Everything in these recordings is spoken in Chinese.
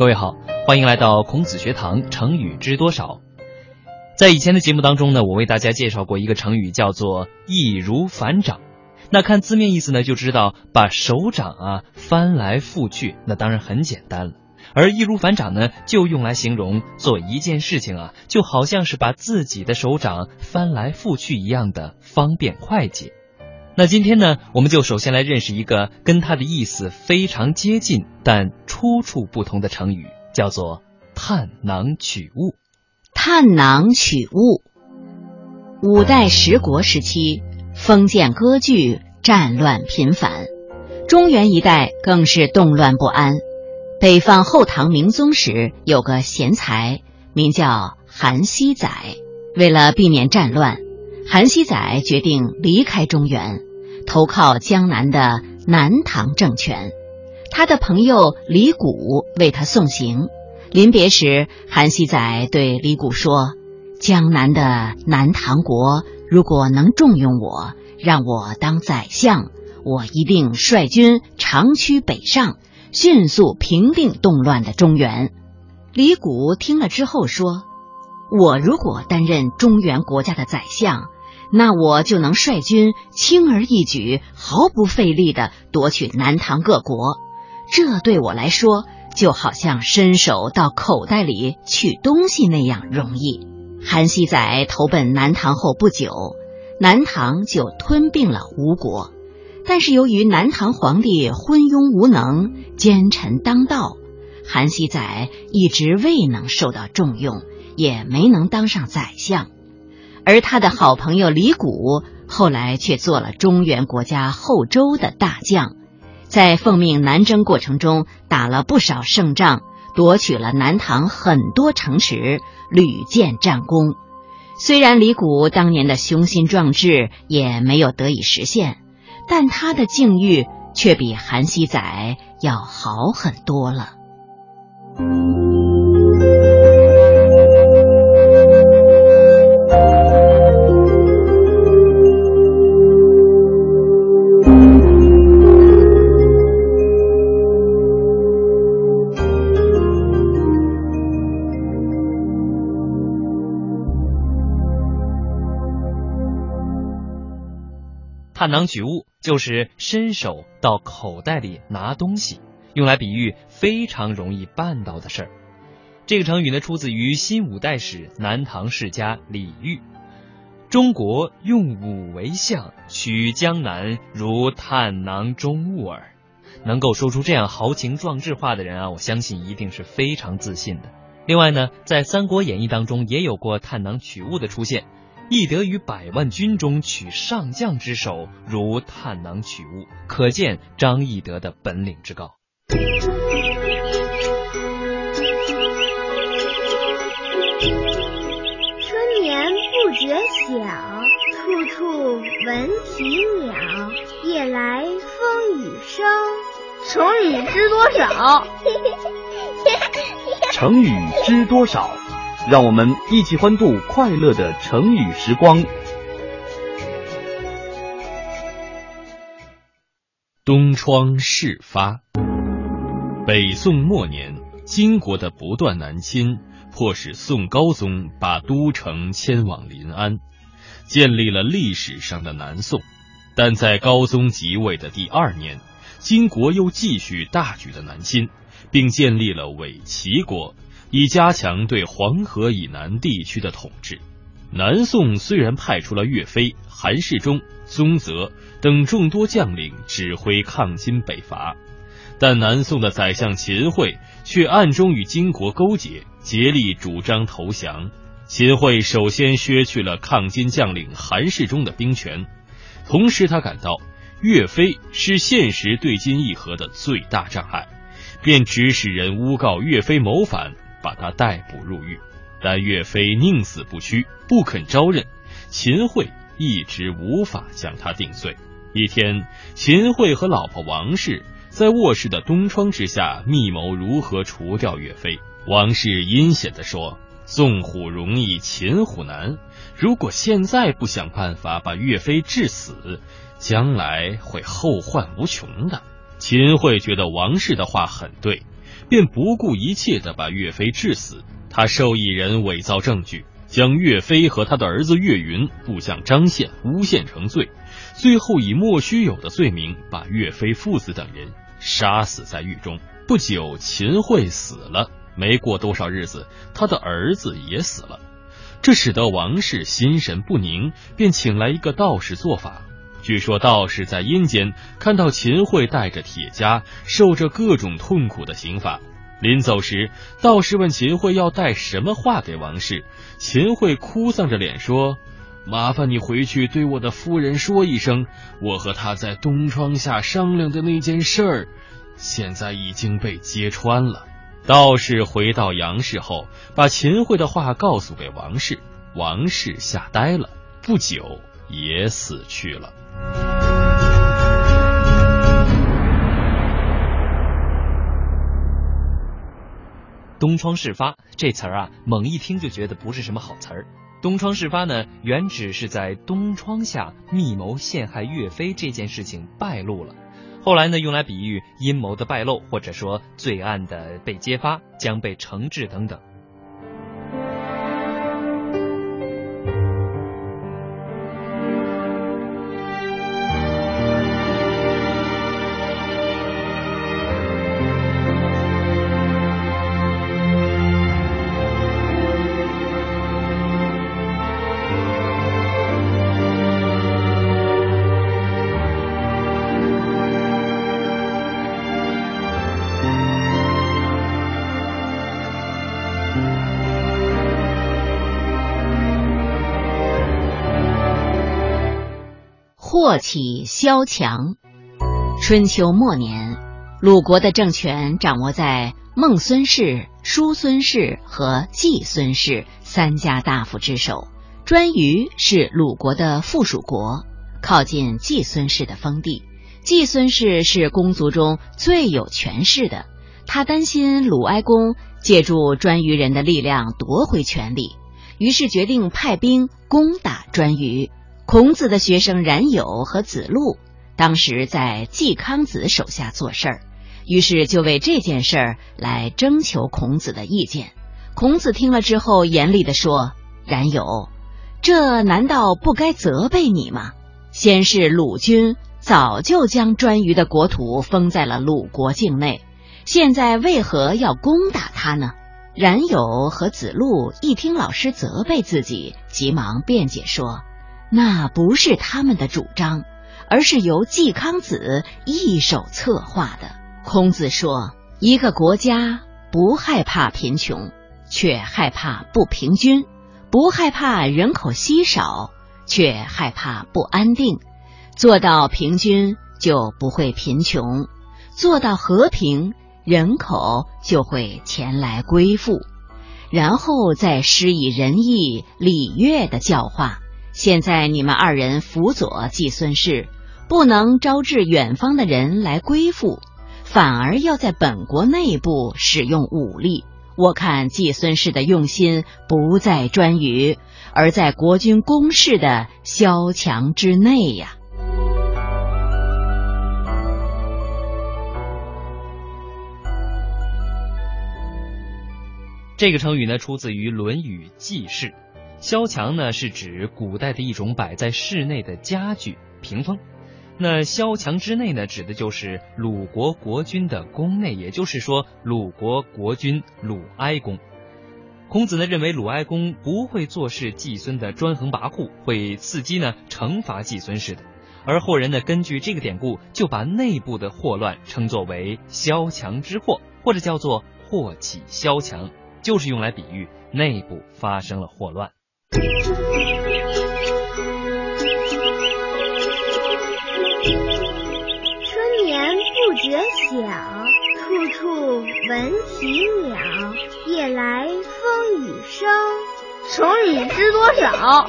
各位好，欢迎来到孔子学堂。成语知多少？在以前的节目当中呢，我为大家介绍过一个成语，叫做“易如反掌”。那看字面意思呢，就知道把手掌啊翻来覆去，那当然很简单了。而“易如反掌”呢，就用来形容做一件事情啊，就好像是把自己的手掌翻来覆去一样的方便快捷。那今天呢，我们就首先来认识一个跟它的意思非常接近但出处不同的成语，叫做“探囊取物”。探囊取物。五代十国时期，封建割据，战乱频繁，中原一带更是动乱不安。北方后唐明宗时，有个贤才，名叫韩熙载。为了避免战乱，韩熙载决定离开中原，投靠江南的南唐政权。他的朋友李谷为他送行。临别时，韩熙载对李谷说：“江南的南唐国如果能重用我，让我当宰相，我一定率军长驱北上。”迅速平定动乱的中原，李谷听了之后说：“我如果担任中原国家的宰相，那我就能率军轻而易举、毫不费力的夺取南唐各国。这对我来说，就好像伸手到口袋里取东西那样容易。”韩熙载投奔南唐后不久，南唐就吞并了吴国。但是由于南唐皇帝昏庸无能、奸臣当道，韩熙载一直未能受到重用，也没能当上宰相。而他的好朋友李谷后来却做了中原国家后周的大将，在奉命南征过程中打了不少胜仗，夺取了南唐很多城池，屡建战功。虽然李谷当年的雄心壮志也没有得以实现。但他的境遇却比韩熙载要好很多了。探囊取物。就是伸手到口袋里拿东西，用来比喻非常容易办到的事儿。这个成语呢，出自于新五代史南唐世家李煜。中国用武为相，取江南如探囊中物耳。能够说出这样豪情壮志话的人啊，我相信一定是非常自信的。另外呢，在《三国演义》当中也有过探囊取物的出现。翼德于百万军中取上将之首，如探囊取物，可见张翼德的本领之高。春眠不觉晓，处处闻啼鸟。夜来风雨声。成语知多少？成语知多少？让我们一起欢度快乐的成语时光。东窗事发。北宋末年，金国的不断南侵，迫使宋高宗把都城迁往临安，建立了历史上的南宋。但在高宗即位的第二年，金国又继续大举的南侵，并建立了伪齐国。以加强对黄河以南地区的统治。南宋虽然派出了岳飞、韩世忠、宗泽等众多将领指挥抗金北伐，但南宋的宰相秦桧却暗中与金国勾结，竭力主张投降。秦桧首先削去了抗金将领韩世忠的兵权，同时他感到岳飞是现实对金议和的最大障碍，便指使人诬告岳飞谋反。把他逮捕入狱，但岳飞宁死不屈，不肯招认。秦桧一直无法将他定罪。一天，秦桧和老婆王氏在卧室的东窗之下密谋如何除掉岳飞。王氏阴险地说：“纵虎容易，擒虎难。如果现在不想办法把岳飞致死，将来会后患无穷的。”秦桧觉得王氏的话很对。便不顾一切的把岳飞致死。他授意人伪造证据，将岳飞和他的儿子岳云、部将张宪诬陷成罪，最后以莫须有的罪名把岳飞父子等人杀死在狱中。不久，秦桧死了，没过多少日子，他的儿子也死了，这使得王氏心神不宁，便请来一个道士做法。据说道士在阴间看到秦桧带着铁枷，受着各种痛苦的刑罚。临走时，道士问秦桧要带什么话给王氏。秦桧哭丧着脸说：“麻烦你回去对我的夫人说一声，我和她在东窗下商量的那件事儿，现在已经被揭穿了。”道士回到杨氏后，把秦桧的话告诉给王氏，王氏吓呆了，不久也死去了。东窗事发这词儿啊，猛一听就觉得不是什么好词儿。东窗事发呢，原指是在东窗下密谋陷害岳飞这件事情败露了，后来呢，用来比喻阴谋的败露，或者说罪案的被揭发，将被惩治等等。祸起萧墙。春秋末年，鲁国的政权掌握在孟孙氏、叔孙氏和季孙氏三家大夫之手。颛臾是鲁国的附属国，靠近季孙氏的封地。季孙氏是公族中最有权势的，他担心鲁哀公借助颛臾人的力量夺回权力，于是决定派兵攻打颛臾。孔子的学生冉有和子路当时在季康子手下做事儿，于是就为这件事儿来征求孔子的意见。孔子听了之后，严厉地说：“冉有，这难道不该责备你吗？先是鲁军早就将颛臾的国土封在了鲁国境内，现在为何要攻打他呢？”冉有和子路一听老师责备自己，急忙辩解说。那不是他们的主张，而是由季康子一手策划的。孔子说：“一个国家不害怕贫穷，却害怕不平均；不害怕人口稀少，却害怕不安定。做到平均，就不会贫穷；做到和平，人口就会前来归附。然后再施以仁义礼乐的教化。”现在你们二人辅佐季孙氏，不能招致远方的人来归附，反而要在本国内部使用武力。我看季孙氏的用心不在颛臾，而在国君宫室的萧墙之内呀。这个成语呢，出自于《论语·季氏》。萧墙呢，是指古代的一种摆在室内的家具屏风。那萧墙之内呢，指的就是鲁国国君的宫内，也就是说鲁国国君鲁哀公。孔子呢认为鲁哀公不会做事季孙的专横跋扈，会伺机呢惩罚季孙氏的。而后人呢根据这个典故，就把内部的祸乱称作为萧墙之祸，或者叫做祸起萧墙，就是用来比喻内部发生了祸乱。春眠不觉晓，处处闻啼鸟。夜来风雨声。成语知多少？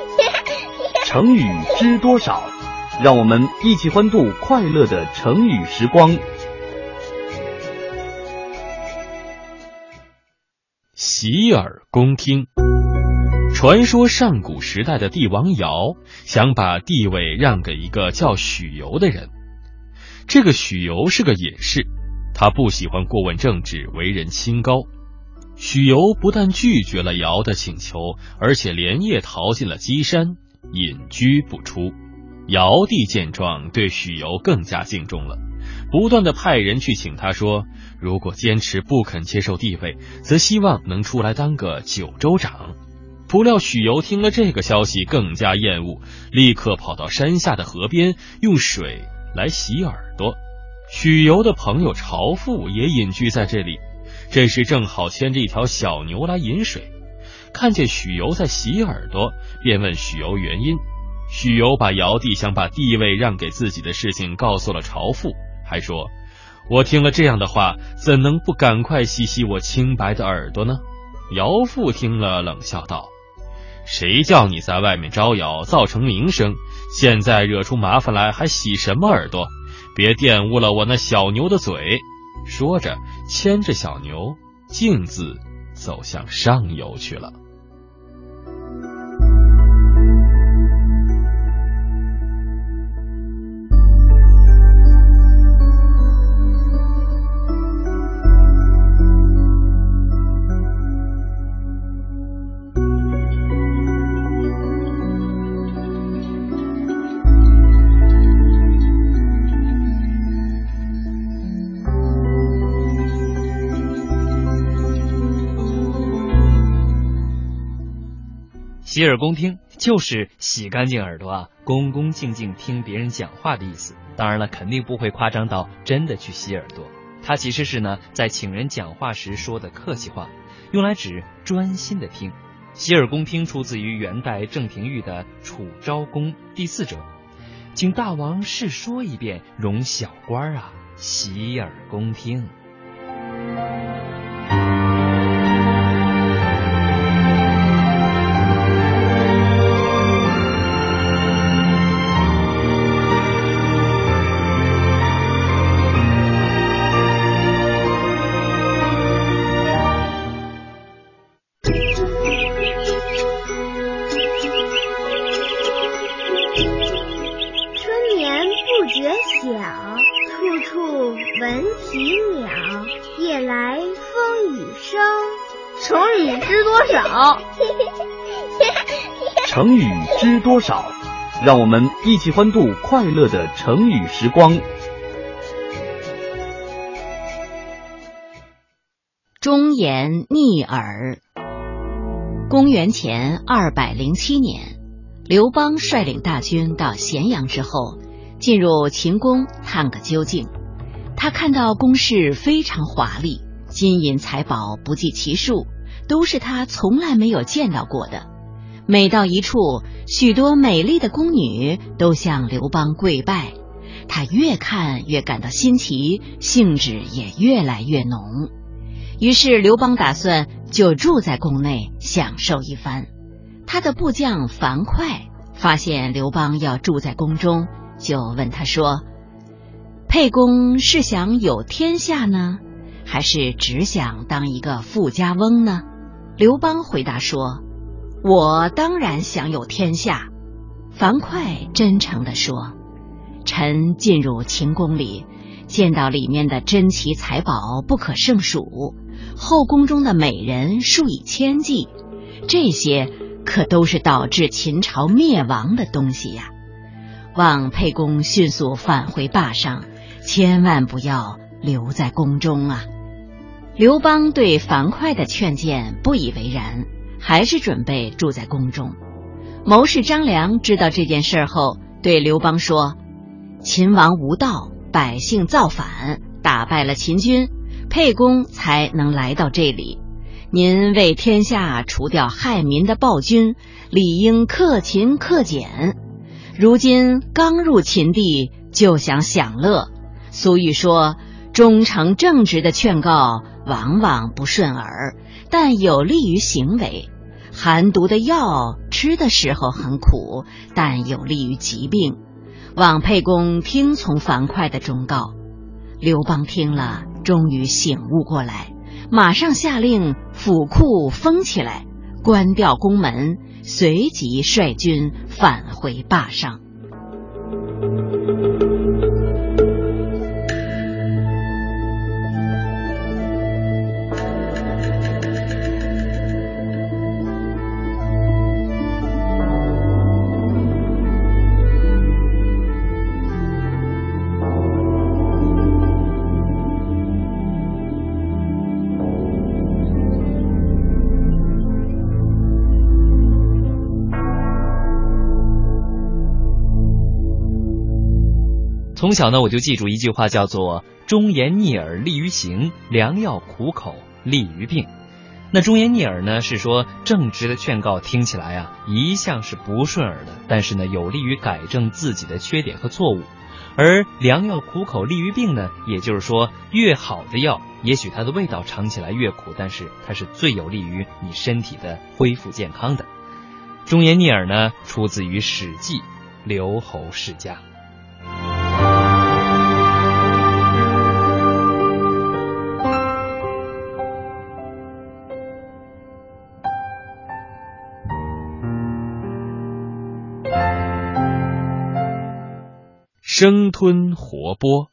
成语知多少？让我们一起欢度快乐的成语时光。洗耳恭听。传说上古时代的帝王尧想把地位让给一个叫许由的人。这个许由是个隐士，他不喜欢过问政治，为人清高。许由不但拒绝了尧的请求，而且连夜逃进了箕山，隐居不出。尧帝见状，对许由更加敬重了，不断的派人去请他说，如果坚持不肯接受帝位，则希望能出来当个九州长。不料许由听了这个消息，更加厌恶，立刻跑到山下的河边，用水来洗耳朵。许由的朋友朝父也隐居在这里，这时正好牵着一条小牛来饮水，看见许由在洗耳朵，便问许由原因。许由把尧帝想把地位让给自己的事情告诉了朝父，还说：“我听了这样的话，怎能不赶快洗洗我清白的耳朵呢？”尧父听了，冷笑道。谁叫你在外面招摇，造成名声？现在惹出麻烦来，还洗什么耳朵？别玷污了我那小牛的嘴！说着，牵着小牛，径自走向上游去了。洗耳恭听就是洗干净耳朵啊，恭恭敬敬听别人讲话的意思。当然了，肯定不会夸张到真的去洗耳朵。它其实是呢，在请人讲话时说的客气话，用来指专心的听。洗耳恭听出自于元代郑廷玉的《楚昭公》第四折，请大王试说一遍，容小官啊洗耳恭听。成语知多少？让我们一起欢度快乐的成语时光。忠言逆耳。公元前二百零七年，刘邦率领大军到咸阳之后，进入秦宫探个究竟。他看到宫室非常华丽，金银财宝不计其数，都是他从来没有见到过的。每到一处，许多美丽的宫女都向刘邦跪拜，他越看越感到新奇，兴致也越来越浓。于是刘邦打算就住在宫内享受一番。他的部将樊哙发现刘邦要住在宫中，就问他说：“沛公是想有天下呢，还是只想当一个富家翁呢？”刘邦回答说。我当然享有天下，樊哙真诚地说：“臣进入秦宫里，见到里面的珍奇财宝不可胜数，后宫中的美人数以千计，这些可都是导致秦朝灭亡的东西呀！望沛公迅速返回霸上，千万不要留在宫中啊！”刘邦对樊哙的劝谏不以为然。还是准备住在宫中。谋士张良知道这件事后，对刘邦说：“秦王无道，百姓造反，打败了秦军，沛公才能来到这里。您为天下除掉害民的暴君，理应克勤克俭。如今刚入秦地，就想享乐。俗语说，忠诚正直的劝告往往不顺耳。”但有利于行为，寒毒的药吃的时候很苦，但有利于疾病。望沛公听从樊哙的忠告。刘邦听了，终于醒悟过来，马上下令府库封起来，关掉宫门，随即率军返回霸上。从小呢，我就记住一句话，叫做“忠言逆耳利于行，良药苦口利于病”。那忠言逆耳呢，是说正直的劝告听起来啊，一向是不顺耳的，但是呢，有利于改正自己的缺点和错误。而良药苦口利于病呢，也就是说，越好的药，也许它的味道尝起来越苦，但是它是最有利于你身体的恢复健康的。忠言逆耳呢，出自于《史记·刘侯世家》。生吞活剥。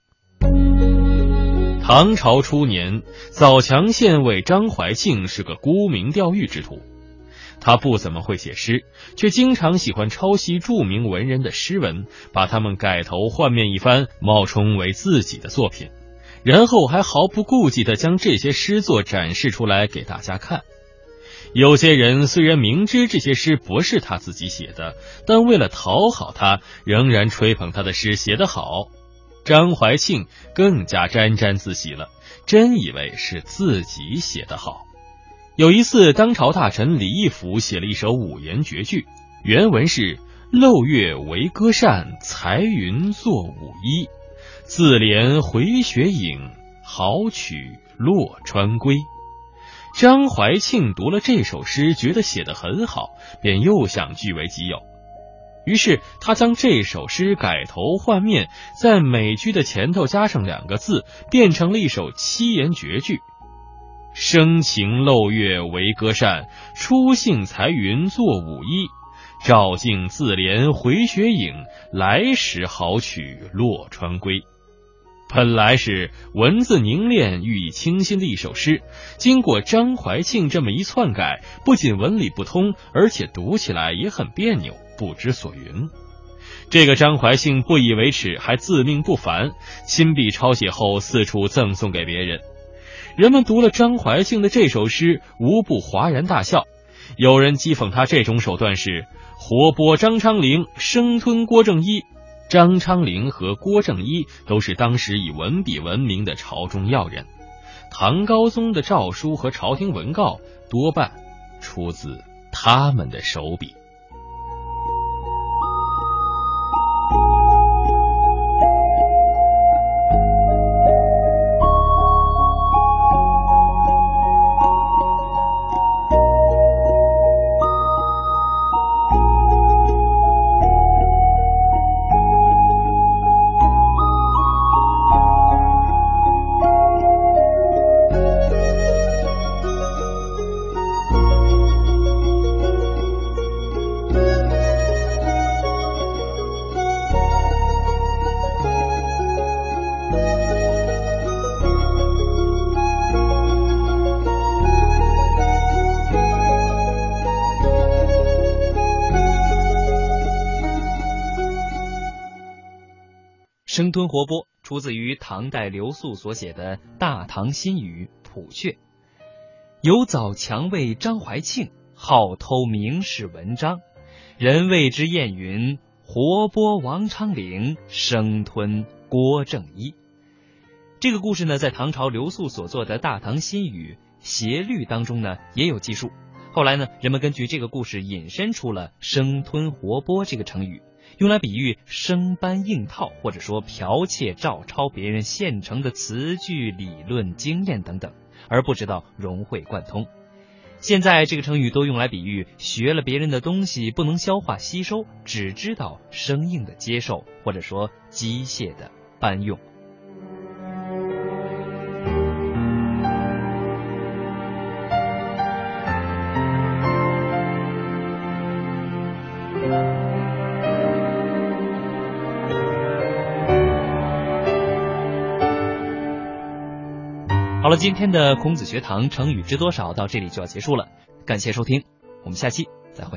唐朝初年，枣强县尉张怀庆是个沽名钓誉之徒。他不怎么会写诗，却经常喜欢抄袭著名文人的诗文，把他们改头换面一番，冒充为自己的作品，然后还毫不顾忌的将这些诗作展示出来给大家看。有些人虽然明知这些诗不是他自己写的，但为了讨好他，仍然吹捧他的诗写得好。张怀庆更加沾沾自喜了，真以为是自己写得好。有一次，当朝大臣李义府写了一首五言绝句，原文是：“漏月为歌扇，裁云作舞衣。自怜回雪影，好取洛川归。”张怀庆读了这首诗，觉得写得很好，便又想据为己有。于是他将这首诗改头换面，在每句的前头加上两个字，变成了一首七言绝句：“生情漏月为歌扇，初兴裁云作舞衣。照镜自怜回雪影，来时好取洛川归。”本来是文字凝练、寓意清新的一首诗，经过张怀庆这么一篡改，不仅文理不通，而且读起来也很别扭，不知所云。这个张怀庆不以为耻，还自命不凡，亲笔抄写后四处赠送给别人。人们读了张怀庆的这首诗，无不哗然大笑。有人讥讽他这种手段是活剥张昌龄，生吞郭正一。张昌龄和郭正一都是当时以文笔闻名的朝中要人，唐高宗的诏书和朝廷文告多半出自他们的手笔。生吞活剥出自于唐代刘肃所写的《大唐新语·谱阙》，有枣强尉张怀庆好偷名士文章，人谓之艳云：“活剥王昌龄，生吞郭正一。”这个故事呢，在唐朝刘肃所作的《大唐新语·协律》当中呢也有记述。后来呢，人们根据这个故事引申出了“生吞活剥”这个成语。用来比喻生搬硬套，或者说剽窃、照抄别人现成的词句、理论、经验等等，而不知道融会贯通。现在这个成语都用来比喻学了别人的东西不能消化吸收，只知道生硬的接受，或者说机械的搬用。好了，今天的孔子学堂成语知多少到这里就要结束了，感谢收听，我们下期再会。